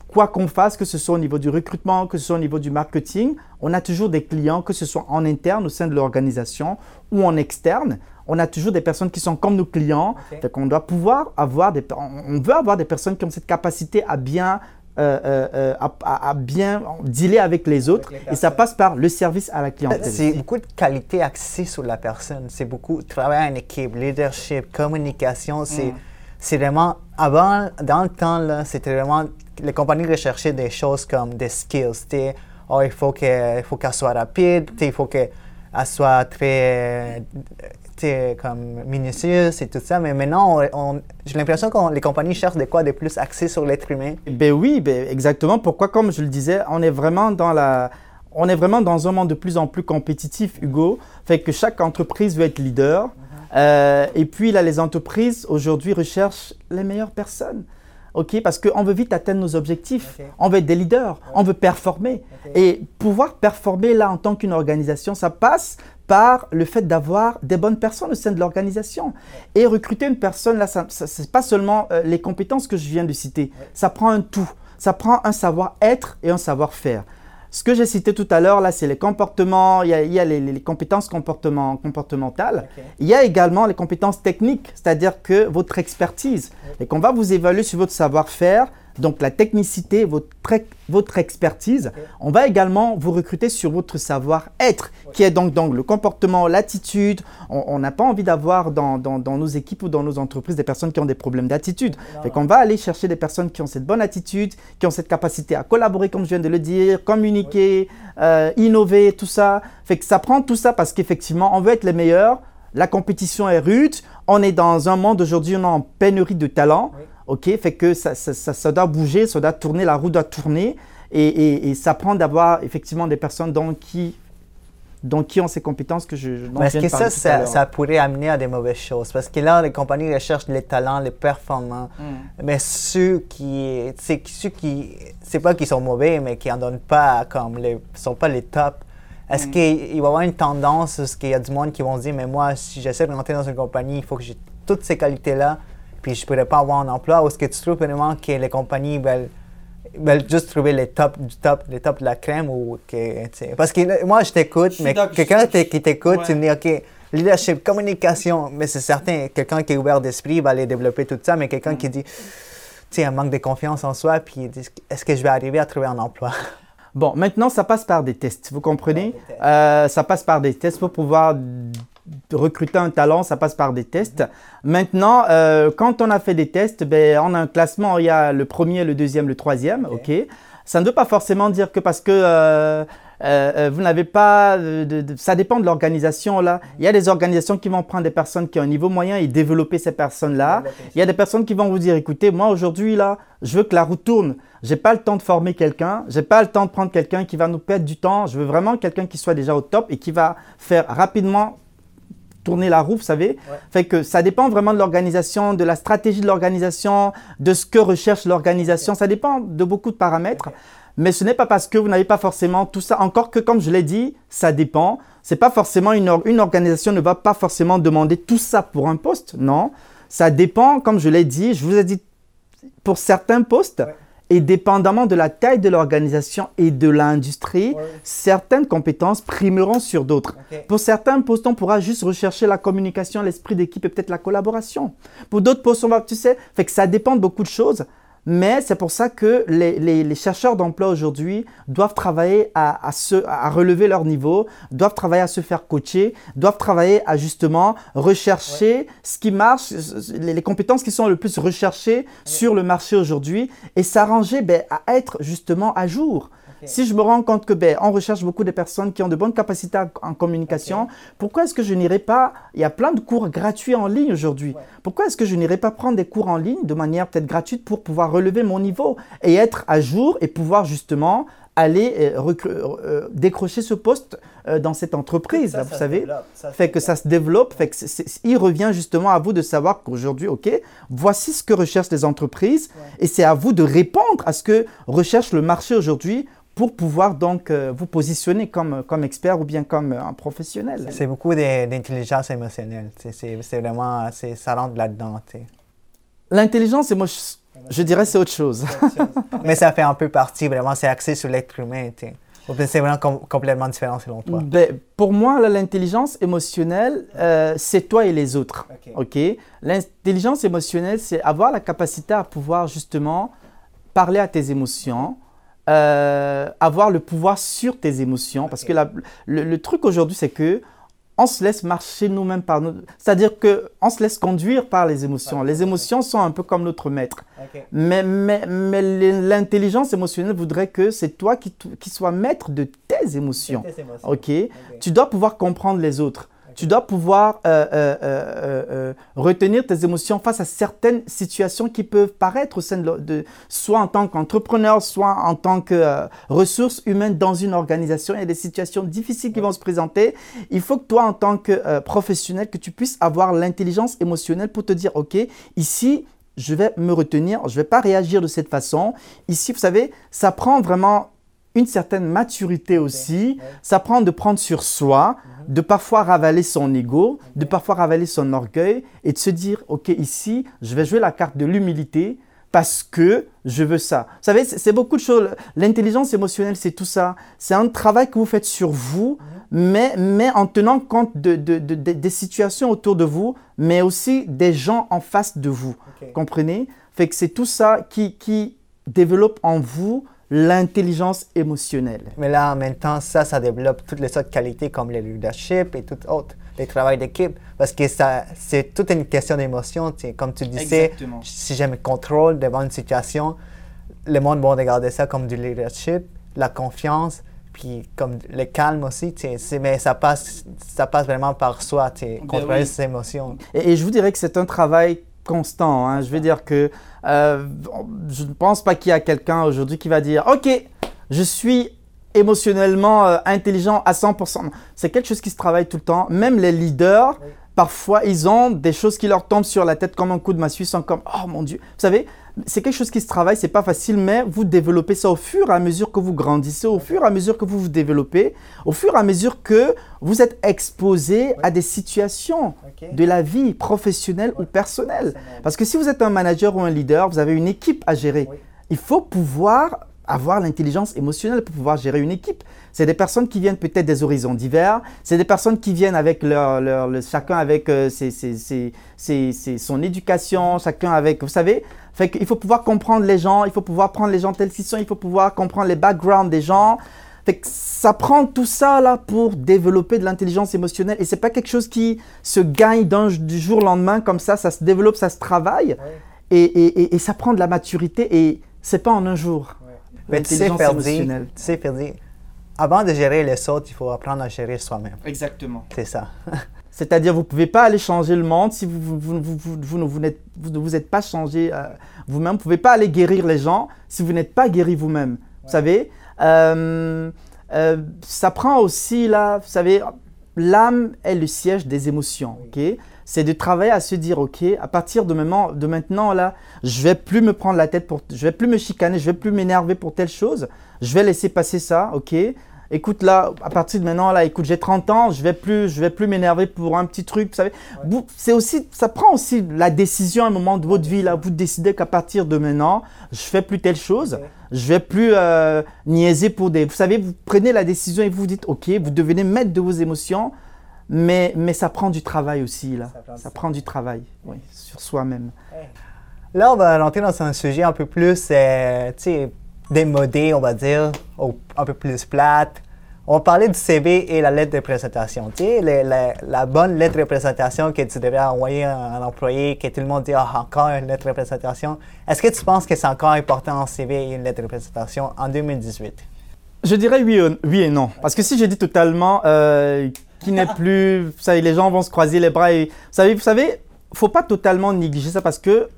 quoi qu'on fasse, que ce soit au niveau du recrutement, que ce soit au niveau du marketing, on a toujours des clients, que ce soit en interne au sein de l'organisation ou en externe. On a toujours des personnes qui sont comme nos clients. Okay. qu'on doit pouvoir avoir des, on veut avoir des personnes qui ont cette capacité à bien euh, euh, euh, à, bien dealer avec les autres. et ça passe par le service à la clientèle. C'est beaucoup de qualité axée sur la personne. C'est beaucoup travail en équipe, leadership, communication. C'est mm. vraiment, avant, dans le temps, c'était vraiment, les compagnies recherchaient des choses comme des skills. Oh, il faut qu'elle soit rapide, il faut qu'elle soit très comme minutieuse et tout ça, mais maintenant, j'ai l'impression que les compagnies cherchent de quoi de plus axé sur l'être humain. Ben oui, ben exactement. Pourquoi, comme je le disais, on est vraiment dans la... On est vraiment dans un monde de plus en plus compétitif, Hugo. Fait que chaque entreprise veut être leader. Mm-hmm. Euh, et puis là, les entreprises aujourd'hui recherchent les meilleures personnes. OK Parce qu'on veut vite atteindre nos objectifs. On veut être des leaders. On veut performer. Et pouvoir performer là en tant qu'une organisation, ça passe par le fait d'avoir des bonnes personnes au sein de l'organisation. Et recruter une personne, là, ce n'est pas seulement euh, les compétences que je viens de citer, ça prend un tout. Ça prend un savoir-être et un savoir-faire. Ce que j'ai cité tout à l'heure, là, c'est les comportements, il y a, les, compétences comportementales. Il y a également les compétences techniques, c'est-à-dire que votre expertise. Et qu'on va vous évaluer sur votre savoir-faire, donc la technicité, votre, votre expertise. On va également vous recruter sur votre savoir-être, qui est donc, donc le comportement, l'attitude. On n'a pas envie d'avoir dans, dans, nos équipes ou dans nos entreprises des personnes qui ont des problèmes d'attitude. Fait qu'on va aller chercher des personnes qui ont cette bonne attitude, qui ont cette capacité à collaborer, comme je viens de le dire, communiquer, euh, innover, tout ça. Fait que ça prend tout ça parce qu'effectivement, on veut être les meilleurs. La compétition est rude. On est dans un monde aujourd'hui, on est en pénurie de talents. OK Fait que ça, ça, ça, doit bouger, ça doit tourner, la roue doit tourner. Et, et, ça prend d'avoir effectivement des personnes dont qui, dont qui ont ces compétences que je. Mais est-ce que ça, ça, pourrait amener à des mauvaises choses? Parce que là, les compagnies recherchent les talents, les performants. Hmm. Mais ceux qui. C'est ceux qui. C'est pas qu'ils sont mauvais, mais qui en donnent pas comme les. sont pas les tops. Est-ce hmm. qu'il va y avoir une tendance, est-ce qu'il y a du monde qui vont se dire, mais moi, si j'essaie de rentrer dans une compagnie, il faut que j'ai toutes ces qualités-là puis je pourrais pas avoir un emploi, ou est-ce que tu trouves vraiment que les compagnies veulent, juste trouver les top du top, les top de la crème ou que, parce que moi je t'écoute, mais quelqu'un qui t'écoute, tu me dis, OK, leadership, communication, mais c'est certain, quelqu'un qui est ouvert d'esprit va aller développer tout ça, mais quelqu'un qui mm. dit, tu sais, un manque de confiance en soi, puis est-ce que je vais arriver à trouver un emploi? Bon, maintenant, ça passe par des tests, vous comprenez? Euh, ça passe par des tests pour pouvoir recruter un talent, ça passe par des tests. Maintenant, euh, quand on a fait des tests, ben, on a un classement, il y a le premier, le deuxième, le troisième, ok. Ça ne veut pas forcément dire que parce que euh, euh, vous n'avez pas, ça dépend de l'organisation là. Il y a des organisations qui vont prendre des personnes qui ont un niveau moyen et développer ces personnes-là. Il y a des personnes qui vont vous dire, écoutez, moi aujourd'hui là, je veux que la roue tourne. J'ai pas le temps de former quelqu'un. J'ai pas le temps de prendre quelqu'un qui va nous perdre du temps. Je veux vraiment quelqu'un qui soit déjà au top et qui va faire rapidement tourner la roue, vous savez. Fait que ça dépend vraiment de l'organisation, de la stratégie de l'organisation, de ce que recherche l'organisation. Ça dépend de beaucoup de paramètres. Mais ce n'est pas parce que vous n'avez pas forcément tout ça. Encore que, comme je l'ai dit, ça dépend. C'est pas forcément une, une organisation ne va pas forcément demander tout ça pour un poste. Non. Ça dépend, comme je l'ai dit. Je vous ai dit, pour certains postes, et dépendamment de la taille de l'organisation et de l'industrie, certaines compétences primeront sur d'autres. Pour certains postes, on pourra juste rechercher la communication, l'esprit d'équipe et peut-être la collaboration. Pour d'autres postes, on va, tu sais, fait que ça dépend de beaucoup de choses. Mais c'est pour ça que les, chercheurs d'emploi aujourd'hui doivent travailler à, à, relever leur niveau, doivent travailler à se faire coacher, doivent travailler à justement rechercher ce qui marche, les, compétences qui sont le plus recherchées sur le marché aujourd'hui et s'arranger ben, à être justement à jour. Si je me rends compte que ben, on recherche beaucoup de personnes qui ont de bonnes capacités en communication, pourquoi est-ce que je n'irai pas Il y a plein de cours gratuits en ligne aujourd'hui. Pourquoi est-ce que je n'irai pas prendre des cours en ligne de manière peut-être gratuite pour pouvoir relever mon niveau et être à jour et pouvoir justement aller euh, euh, décrocher ce poste euh, dans cette entreprise, vous savez, fait que ça se développe, fait que il revient justement à vous de savoir qu'aujourd'hui, ok, voici ce que recherchent les entreprises, et c'est à vous de répondre à ce que recherche le marché aujourd'hui pour pouvoir donc euh, vous positionner comme, comme expert ou bien comme un professionnel. C'est beaucoup d'intelligence émotionnelle. C'est vraiment, ça rentre là-dedans. L'intelligence Je dirais c'est autre chose. Mais ça fait un peu partie, vraiment, c'est axé sur l'être humain. C'est vraiment complètement différent selon toi. Ben, pour moi, l'intelligence émotionnelle, euh, c'est toi et les autres. Ok? L'intelligence émotionnelle, c'est avoir la capacité à pouvoir justement parler à tes émotions, euh, avoir le pouvoir sur tes émotions. Parce que le, truc aujourd'hui, c'est que on se laisse marcher nous-mêmes par nous. C'est-à-dire que on se laisse conduire par les émotions. Les émotions sont un peu comme notre maître. Mais, mais, mais l'intelligence émotionnelle voudrait que c'est toi qui, qui sois maître de tes émotions. Ok. Tu dois pouvoir comprendre les autres tu dois pouvoir euh, euh, euh, retenir tes émotions face à certaines situations qui peuvent paraître au sein de, soit en tant qu'entrepreneur, soit en tant que ressources humaines dans une organisation. Il y a des situations difficiles qui vont se présenter. Il faut que toi, en tant que professionnel, que tu puisses avoir l'intelligence émotionnelle pour te dire, OK, ici, je vais me retenir, je ne vais pas réagir de cette façon. Ici, vous savez, ça prend vraiment une certaine maturité aussi. Ça prend de prendre sur soi, mhm. de parfois ravaler son ego, de parfois ravaler son orgueil et de se dire, OK, ici, je vais jouer la carte de l'humilité parce que je veux ça. Vous savez, c'est beaucoup de choses. L'intelligence émotionnelle, c'est tout ça. C'est un travail que vous faites sur vous, mhm. mais, mais en tenant compte de, des situations autour de vous, mais aussi des gens en face de vous. Comprenez? Fait que c'est tout ça qui, qui développe en vous l'intelligence émotionnelle. Mais là, en même temps, ça, ça développe toutes les autres qualités comme le leadership et tout autres, le travail d'équipe. Parce que ça, c'est toute une question d'émotion. Comme tu disais, si j'ai le contrôle devant une situation, le monde va regarder ça comme du leadership, la confiance, puis comme le calme aussi. Mais ça passe, ça passe vraiment par soi, ben contrôler ses émotions. Et, et, je vous dirais que c'est un travail constant. Hein. Je veux dire que euh, je ne pense pas qu'il y a quelqu'un aujourd'hui qui va dire Ok, je suis émotionnellement euh, intelligent à 100%. C'est quelque chose qui se travaille tout le temps. Même les leaders, parfois, ils ont des choses qui leur tombent sur la tête comme un coup de massue, sont comme Oh mon Dieu. Vous savez, c'est quelque chose qui se travaille, c'est pas facile, mais vous développez ça au fur et à mesure que vous grandissez, au fur et à mesure que vous vous développez, au fur et à mesure que vous êtes exposé à des situations de la vie professionnelle ou personnelle. Parce que si vous êtes un manager ou un leader, vous avez une équipe à gérer. Il faut pouvoir avoir l'intelligence émotionnelle pour pouvoir gérer une équipe. C'est des personnes qui viennent peut-être des horizons divers, c'est des personnes qui viennent avec leur, leur, chacun avec euh, son éducation, chacun avec, vous savez, fait qu'il faut pouvoir comprendre les gens, il faut pouvoir prendre les gens tels qu'ils sont, il faut pouvoir comprendre les backgrounds des gens. Fait que ça prend tout ça là pour développer de l'intelligence émotionnelle et c'est pas quelque chose qui se gagne du jour au lendemain comme ça, ça se développe, ça se travaille et, et, et, ça prend de la maturité et c'est pas en un jour. Mais tu sais, Ferdi, tu sais, Ferdi, avant de gérer les autres, il faut apprendre à gérer soi-même. Exactement. C'est ça. C'est-à-dire, vous ne pouvez pas aller changer le monde si vous, vous, vous, vous, vous ne vous êtes pas changé euh, vous-même. Vous ne pouvez pas aller guérir les gens si vous n'êtes pas guéri vous-même. Vous savez, euh, euh, ça prend aussi, là, vous savez, l'âme est le siège des émotions. ok? C'est de travailler à se dire, OK, à partir de maintenant, de maintenant là, je vais plus me prendre la tête pour, je vais plus me chicaner, je vais plus m'énerver pour telle chose. Je vais laisser passer ça, OK? Écoute là, à partir de maintenant là, écoute, j'ai 30 ans, je vais plus, je vais plus m'énerver pour un petit truc, vous savez. C'est aussi, ça prend aussi la décision à un moment de votre vie là. Vous décidez qu'à partir de maintenant, je fais plus telle chose, je vais plus euh, niaiser pour des. Vous savez, vous prenez la décision et vous vous dites, ok, vous devenez maître de vos émotions. Mais, mais ça prend du travail aussi, là. Ça prend, du travail, oui, sur soi-même. Là, on va rentrer dans un sujet un peu plus, euh, tu sais, démodé, on va dire, un peu plus plate. On parler du CV et la lettre de présentation. Tu sais, la, bonne lettre de présentation que tu devrais envoyer à un employé, que tout le monde dit ah, encore une lettre de présentation. Est-ce que tu penses que c'est encore important en CV et une lettre de présentation en 2018? Je dirais oui, oui et non. Parce que si je dis totalement euh, qui n'est plus. Vous savez, les gens vont se croiser les bras et. Vous savez, vous savez, faut pas totalement négliger ça parce que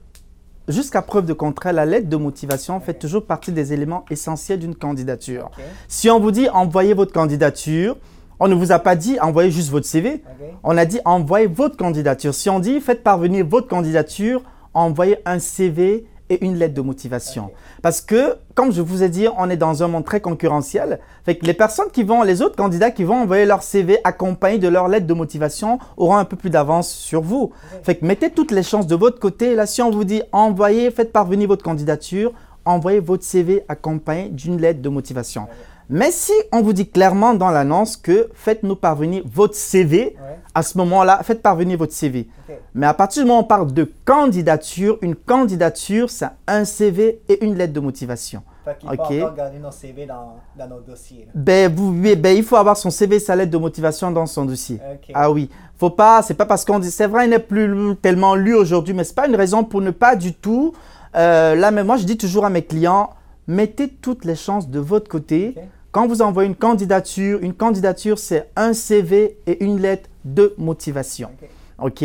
jusqu'à preuve de contraire, la lettre de motivation fait toujours partie des éléments essentiels d'une candidature. Si on vous dit envoyez votre candidature, on ne vous a pas dit envoyez juste votre CV. On a dit envoyez votre candidature. Si on dit faites parvenir votre candidature, envoyez un CV et une lettre de motivation. Parce que, comme je vous ai dit, on est dans un monde très concurrentiel. Fait que les personnes qui vont, les autres candidats qui vont envoyer leur CV accompagnés de leur lettre de motivation auront un peu plus d'avance sur vous. Fait que mettez toutes les chances de votre côté. Là, si on vous dit envoyez, faites parvenir votre candidature, envoyez votre CV accompagné d'une lettre de motivation. Mais si on vous dit clairement dans l'annonce que faites-nous parvenir votre CV, à ce moment-là, faites parvenir votre CV. Mais à partir du moment où on parle de candidature, une candidature, c'est un CV et une lettre de motivation. Fait okay. garder nos CV dans, dans nos dossiers. Ben, vous, ben, il faut avoir son CV et sa lettre de motivation dans son dossier. Ah oui. Faut pas, c'est pas parce qu'on dit, c'est vrai, il n'est plus tellement lu aujourd'hui, mais c'est pas une raison pour ne pas du tout. Euh, là, mais moi, je dis toujours à mes clients, mettez toutes les chances de votre côté. Quand vous envoyez une candidature, une candidature, c'est un CV et une lettre de motivation. OK?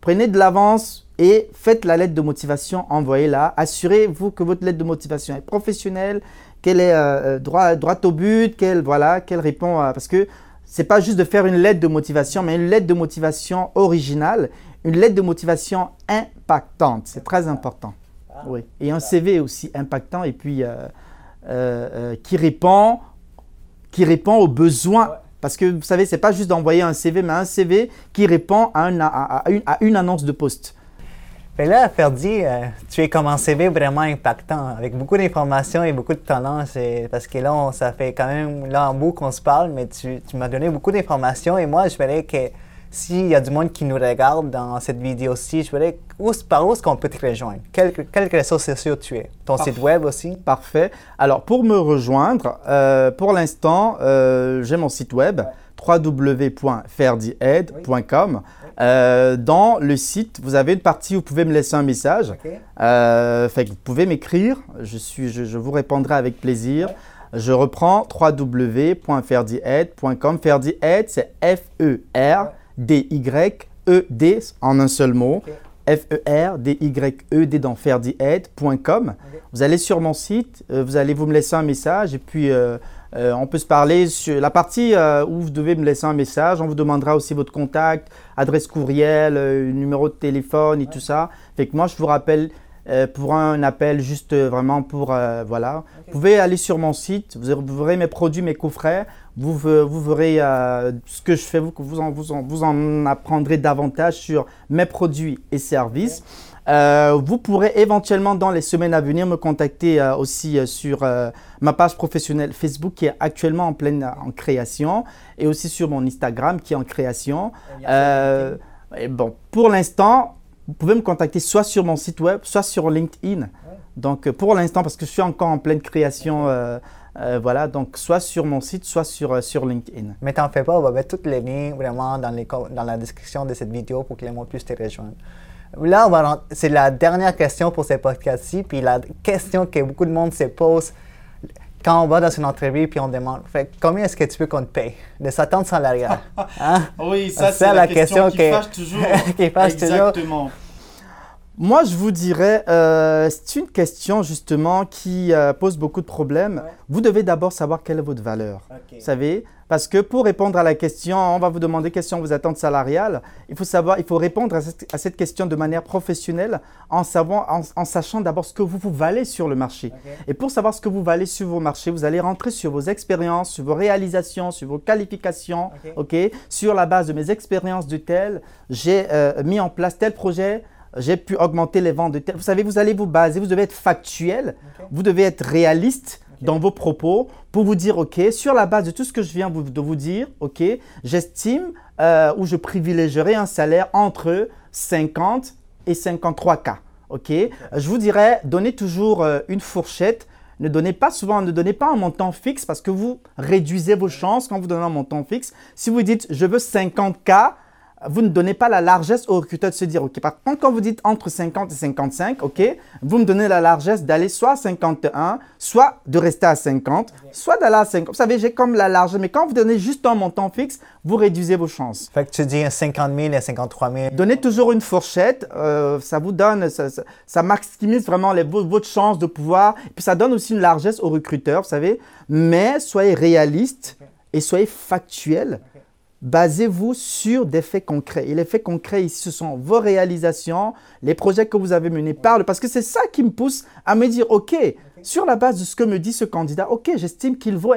Prenez de l'avance et faites la lettre de motivation, envoyez-la. Assurez-vous que votre lettre de motivation est professionnelle, qu'elle est euh, euh, droit, droit au but, qu'elle voilà, qu'elle répond à... Parce que c'est pas juste de faire une lettre de motivation, mais une lettre de motivation originale, une lettre de motivation impactante. C'est très important. Ah. oui. Et un CV aussi impactant et puis euh, qui répond qui répond aux besoins. Parce que vous savez, ce n'est pas juste d'envoyer un CV, mais un CV qui répond à, à, une, annonce de poste. Mais là, Ferdi, euh, tu es comme un CV vraiment impactant, avec beaucoup d'informations et beaucoup de talents. Parce que là, ça fait quand même, là, en bout qu'on se parle, mais tu, tu m'as donné beaucoup d'informations et moi, je verrais que s'il y a du monde qui nous regarde dans cette vidéo-ci, je voudrais, où, par où est-ce qu'on peut te rejoindre? Quels réseaux sociaux tu es? Ton site web aussi? Parfait. Alors, pour me rejoindre, euh, pour l'instant, euh, j'ai mon site web www.ferdiaid.com. Euh, dans le site, vous avez une partie où vous pouvez me laisser un message. fait vous pouvez m'écrire, je, suis, je, vous répondrai avec plaisir. Je reprends www.ferdiaid.com. Ferdiaid, c'est F-E-R. D-Y-E-D en un seul mot. F-E-R-D-Y-E-D dans ferdiaid.com. Vous allez sur mon site, euh, vous allez vous me laisser un message et puis euh, euh, on peut se parler sur la partie où vous devez me laisser un message. On vous demandera aussi votre contact, adresse courriel, numéro de téléphone et tout ça. Fait que moi, je vous rappelle pour un appel juste vraiment pour voilà. Vous pouvez aller sur mon site, vous verrez mes produits, mes coffrets. Vous, vous verrez euh, ce que je fais, vous, vous, en, vous, en, vous en apprendrez davantage sur mes produits et services. Euh, vous pourrez éventuellement dans les semaines à venir me contacter euh, aussi sur ma page professionnelle Facebook qui est actuellement en pleine en création et aussi sur mon Instagram qui est en création. Et bon, pour l'instant, vous pouvez me contacter soit sur mon site web, soit sur LinkedIn. Donc pour l'instant, parce que je suis encore en pleine création euh, voilà, donc soit sur mon site, soit sur, euh, sur LinkedIn. Mais t'en fais pas, on va mettre tous les liens vraiment dans, les, dans la description de cette vidéo pour que les gens puissent te rejoindre. Là, c'est la dernière question pour ce podcast-ci, puis la question que beaucoup de monde se pose quand on va dans une entrevue puis on demande fait, combien est-ce que tu veux qu'on te paye de sa tente salariale hein? Oui, ça, c'est la, question, qui fâche toujours. qui fâche Exactement. Moi, je vous dirais, euh, c'est une question justement qui euh, pose beaucoup de problèmes. Vous devez d'abord savoir quelle est votre valeur. Vous savez, parce que pour répondre à la question, on va vous demander quelles sont vos attentes salariales. Il faut savoir, il faut répondre à cette, question de manière professionnelle en, en, sachant d'abord ce que vous, vous valez sur le marché. Et pour savoir ce que vous valez sur vos marchés, vous allez rentrer sur vos expériences, sur vos réalisations, sur vos qualifications. Ok. Sur la base de mes expériences de tel, j'ai euh, mis en place tel projet j'ai pu augmenter les ventes de tel. Vous savez, vous allez vous baser, vous devez être factuel, vous devez être réaliste dans vos propos pour vous dire, OK, sur la base de tout ce que je viens de vous dire, OK, j'estime euh, ou je privilégierai un salaire entre 50 et 53 K. OK, je vous dirais, donnez toujours euh, une fourchette. Ne donnez pas souvent, ne donnez pas un montant fixe parce que vous réduisez vos chances quand vous donnez un montant fixe. Si vous dites je veux 50 K, vous ne donnez pas la largesse au recruteur de se dire, OK, par contre, quand vous dites entre 50 et 55, OK, vous me donnez la largesse d'aller soit à 51, soit de rester à 50, soit d'aller à 50. Vous savez, j'ai comme la largesse, mais quand vous donnez juste un montant fixe, vous réduisez vos chances. Fait que tu dis 50 000 et 53 000. Donnez toujours une fourchette, euh, ça vous donne, ça, maximise vraiment les, votre chance de pouvoir, et puis ça donne aussi une largesse au recruteur, vous savez, mais soyez réaliste et soyez factuel basez-vous sur des faits concrets. Et les faits concrets ici, ce sont vos réalisations, les projets que vous avez menés. Parle, parce que c'est ça qui me pousse à me dire, OK, sur la base de ce que me dit ce candidat, OK, j'estime qu'il vaut,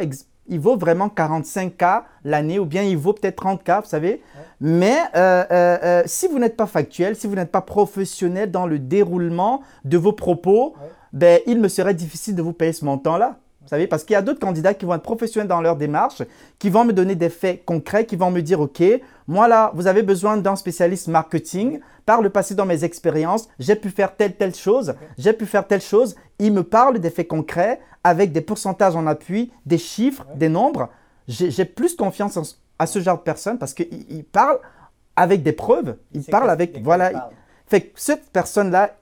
il vaut vraiment 45K l'année ou bien il vaut peut-être 30K, vous savez. Mais euh, euh, euh, si vous n'êtes pas factuel, si vous n'êtes pas professionnel dans le déroulement de vos propos, ben, il me serait difficile de vous payer ce montant-là. Savez, parce qu'il y a d'autres candidats qui vont être professionnels dans leur démarche, qui vont me donner des faits concrets, qui vont me dire, OK, moi là, vous avez besoin d'un spécialiste marketing. Par le passé, dans mes expériences, j'ai pu faire telle, telle chose, j'ai pu faire telle chose. Il me parle des faits concrets avec des pourcentages en appui, des chiffres, des nombres. J'ai plus confiance à ce genre de personne parce qu'il parle avec des preuves. Il parle avec, voilà. Fait que cette personne-là,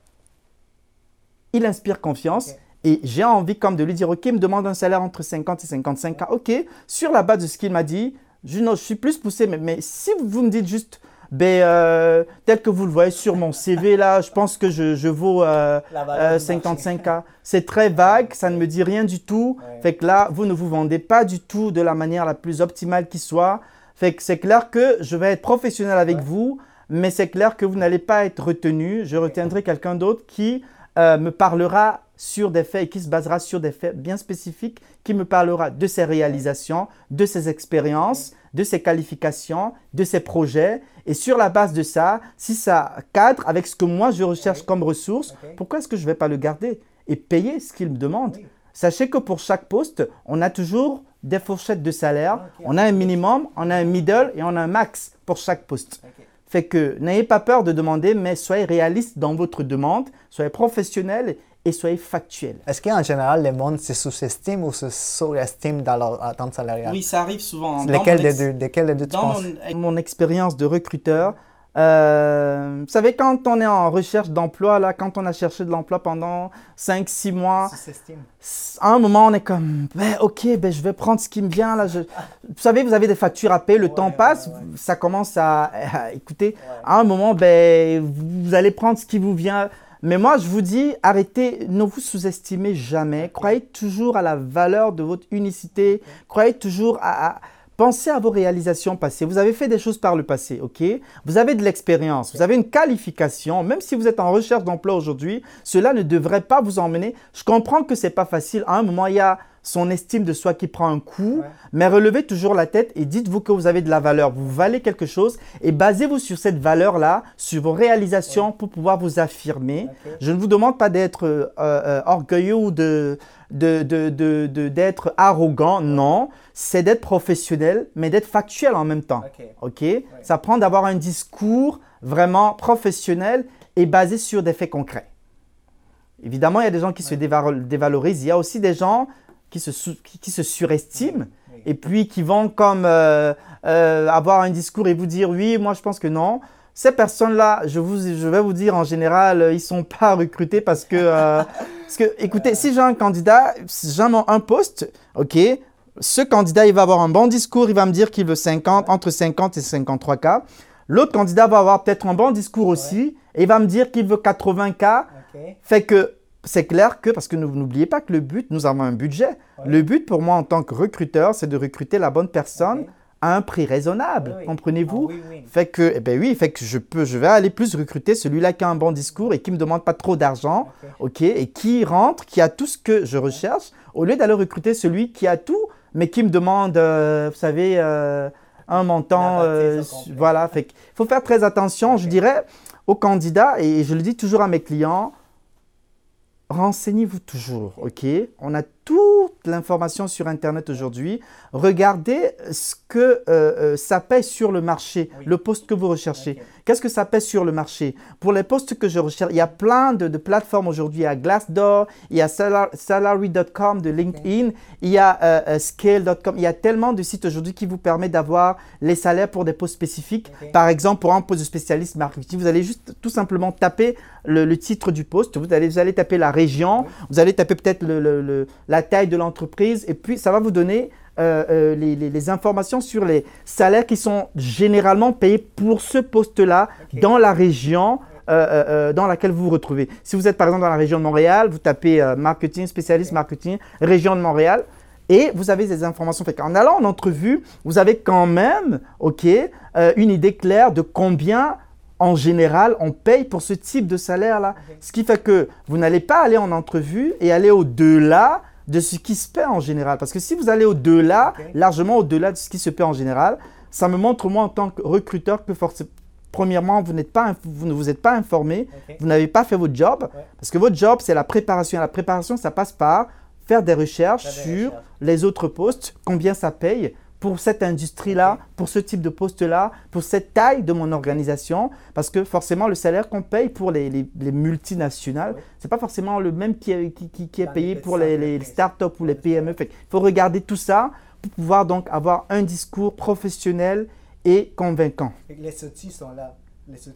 il inspire confiance. Et j'ai envie comme de lui dire, OK, il me demande un salaire entre 50 et 55 ans. OK, sur la base de ce qu'il m'a dit, je, je suis plus poussé. Mais, mais, si vous me dites juste, ben, euh, tel que vous le voyez sur mon CV, là, je pense que je, je vaux euh, 55 euh, ans. C'est très vague, ça ne me dit rien du tout. Fait que là, vous ne vous vendez pas du tout de la manière la plus optimale qui soit. Fait que c'est clair que je vais être professionnel avec vous, mais c'est clair que vous n'allez pas être retenu. Je retiendrai quelqu'un d'autre qui euh, me parlera sur des faits et qui se basera sur des faits bien spécifiques, qui me parlera de ses réalisations, de ses expériences, de ses qualifications, de ses projets. Et sur la base de ça, si ça cadre avec ce que moi je recherche comme ressource, pourquoi est-ce que je ne vais pas le garder et payer ce qu'il me demande? Sachez que pour chaque poste, on a toujours des fourchettes de salaire. On a un minimum, on a un middle et on a un max pour chaque poste. Fait que n'ayez pas peur de demander, mais soyez réaliste dans votre demande, soyez professionnel et soyez factuel. Est-ce qu'en général, les monde se sous-estiment ou se sous-estiment dans leur attente salariale? Oui, ça arrive souvent. Lesquels des deux, lesquels des deux tu Dans mon, expérience de recruteur, euh, vous savez, quand on est en recherche d'emploi, là, quand on a cherché de l'emploi pendant 5-6 mois, à un moment, on est comme, ben, ok, ben, je vais prendre ce qui me vient. Là. vous savez, vous avez des factures à payer, le temps passe, ça commence à, écouter. À un moment, ben, vous allez prendre ce qui vous vient. Mais moi, je vous dis, arrêtez, ne vous sous-estimez jamais. Croyez toujours à la valeur de votre unicité. Croyez toujours à Pensez à vos réalisations passées. Vous avez fait des choses par le passé, ok? Vous avez de l'expérience, vous avez une qualification. Même si vous êtes en recherche d'emploi aujourd'hui, cela ne devrait pas vous emmener. Je comprends que c'est pas facile. À un moment, il y a son estime de soi qui prend un coup, mais relevez toujours la tête et dites-vous que vous avez de la valeur, vous valez quelque chose et basez-vous sur cette valeur-là, sur vos réalisations pour pouvoir vous affirmer. Je ne vous demande pas d'être euh, euh, orgueilleux ou de, d'être arrogant, non. C'est d'être professionnel, mais d'être factuel en même temps. Ok. Ça prend d'avoir un discours vraiment professionnel et basé sur des faits concrets. Évidemment, il y a des gens qui se dévalorisent. Il y a aussi des gens qui se, qui, se surestiment et puis qui vont comme euh, euh, avoir un discours et vous dire oui, moi je pense que non. Ces personnes-là, je, vous, je vais vous dire en général, ils ne sont pas recrutés parce que, euh, parce que écoutez, si j'ai un candidat, j'ai un poste, ok, ce candidat, il va avoir un bon discours, il va me dire qu'il veut 50, entre 50 et 53 cas. L'autre candidat va avoir peut-être un bon discours aussi et il va me dire qu'il veut 80 cas. Fait que c'est clair que, parce que n'oubliez pas que le but, nous avons un budget. Le but pour moi en tant que recruteur, c'est de recruter la bonne personne à un prix raisonnable. Comprenez-vous? Ah Fait que, eh ben oui, fait que je peux, je vais aller plus recruter celui-là qui a un bon discours et qui me demande pas trop d'argent, ok, et qui rentre, qui a tout ce que je recherche, au lieu d'aller recruter celui qui a tout, mais qui me demande, euh, vous savez, euh, un montant, euh, voilà. Fait qu'il faut faire très attention. Je dirais aux candidats et je le dis toujours à mes clients renseignez-vous toujours, ok? On a toute l'information sur Internet aujourd'hui. Regardez ce que euh, euh, ça pèse sur le marché, le poste que vous recherchez. Qu'est-ce que ça pèse sur le marché? Pour les postes que je recherche, il y a plein de, plateformes aujourd'hui. Il y a Glassdoor, il y a salary.com de LinkedIn, il y a euh, scale.com. Il y a tellement de sites aujourd'hui qui vous permettent d'avoir les salaires pour des postes spécifiques. Par exemple, pour un poste de spécialiste marketing, vous allez juste tout simplement taper le, titre du poste, vous allez, vous allez taper la région, vous allez taper peut-être le, la taille de l'entreprise, et puis ça va vous donner euh, euh, les, informations sur les salaires qui sont généralement payés pour ce poste-là dans la région euh, dans laquelle vous vous retrouvez. Si vous êtes par exemple dans la région de Montréal, vous tapez marketing, spécialiste marketing, région de Montréal, et vous avez des informations. Fait en allant en entrevue, vous avez quand même, ok, une idée claire de combien en général, on paye pour ce type de salaire-là. Ce qui fait que vous n'allez pas aller en entrevue et aller au-delà de ce qui se paie en général. Parce que si vous allez au-delà, largement au-delà de ce qui se paie en général, ça me montre, moi, en tant que recruteur, que forcément, premièrement, vous, pas, vous ne vous êtes pas informé, vous n'avez pas fait votre job. Parce que votre job, c'est la préparation. la préparation, ça passe par faire des recherches sur les autres postes, combien ça paye, pour cette industrie-là, pour ce type de poste-là, pour cette taille de mon organisation, parce que forcément le salaire qu'on paye pour les, les, multinationales, ce c'est pas forcément le même qui est, qui, qui, est payé pour les, les startups ou les PME. Il faut regarder tout ça pour pouvoir donc avoir un discours professionnel et convaincant. Les outils sont là.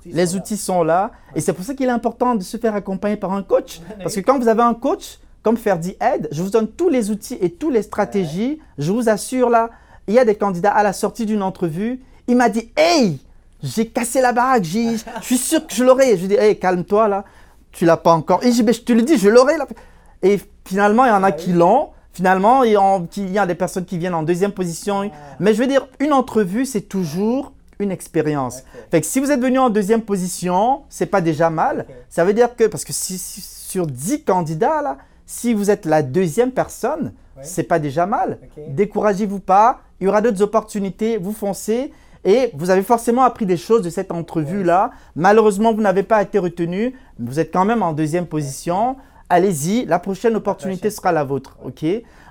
Les outils, sont, là. Et c'est pour ça qu'il est important de se faire accompagner par un coach. Parce que quand vous avez un coach, comme Ferdi Aide, je vous donne tous les outils et toutes les stratégies. Je vous assure là, il y a des candidats à la sortie d'une entrevue, il m'a dit Hey, j'ai cassé la baraque, je suis sûr que je l'aurai. Je lui dis Hey, calme-toi là, tu l'as pas encore. Et je, je te le dis, je l'aurai là. Et finalement, il y en a ah qui l'ont. Finalement, il y a des personnes qui viennent en deuxième position. Ah. Mais je veux dire, une entrevue, c'est toujours une expérience. Fait que si vous êtes venu en deuxième position, c'est pas déjà mal. Ça veut dire que, parce que si, sur 10 candidats, là, si vous êtes la deuxième personne, c'est pas déjà mal. Découragez-vous pas, il y aura d'autres opportunités, vous foncez et vous avez forcément appris des choses de cette entrevue-là. Malheureusement, vous n'avez pas été retenu, mais vous êtes quand même en deuxième position. Allez-y, la prochaine opportunité sera la vôtre. ok?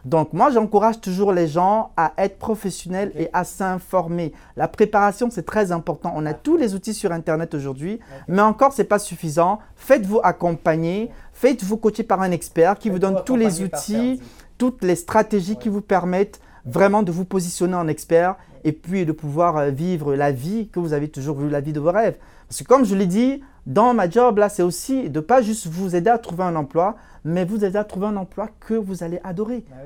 Donc moi, j'encourage toujours les gens à être professionnels et à s'informer. La préparation, c'est très important. On a tous les outils sur Internet aujourd'hui, mais encore, ce n'est pas suffisant. Faites-vous accompagner, faites-vous coacher par un expert qui vous donne tous les outils, toutes les stratégies qui vous permettent vraiment de vous positionner en expert et puis de pouvoir euh, vivre la vie que vous avez toujours vu, la vie de vos rêves. Parce que comme je l'ai dit, dans ma job, là, c'est aussi de pas juste vous aider à trouver un emploi, mais vous aider à trouver un emploi que vous allez adorer. Ah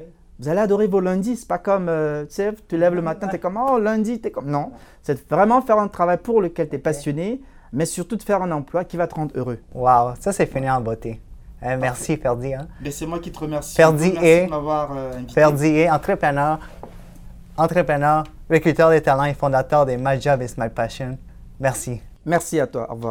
vous allez adorer vos lundis. C'est pas comme, euh, tu sais, tu lèves le matin, tu es comme, oh, lundi, tu es comme. Non. C'est vraiment faire un travail pour lequel tu es passionné, mais surtout de faire un emploi qui va te rendre heureux. Wow, ça, c'est fini en beauté. Euh, merci, Ferdi. Hein. C'est moi qui te remercie. Ferdi est, Ferdi est entrepreneur, entrepreneur, recruteur des talents et fondateur des My Job is My Passion. Merci. Merci à toi. Au revoir.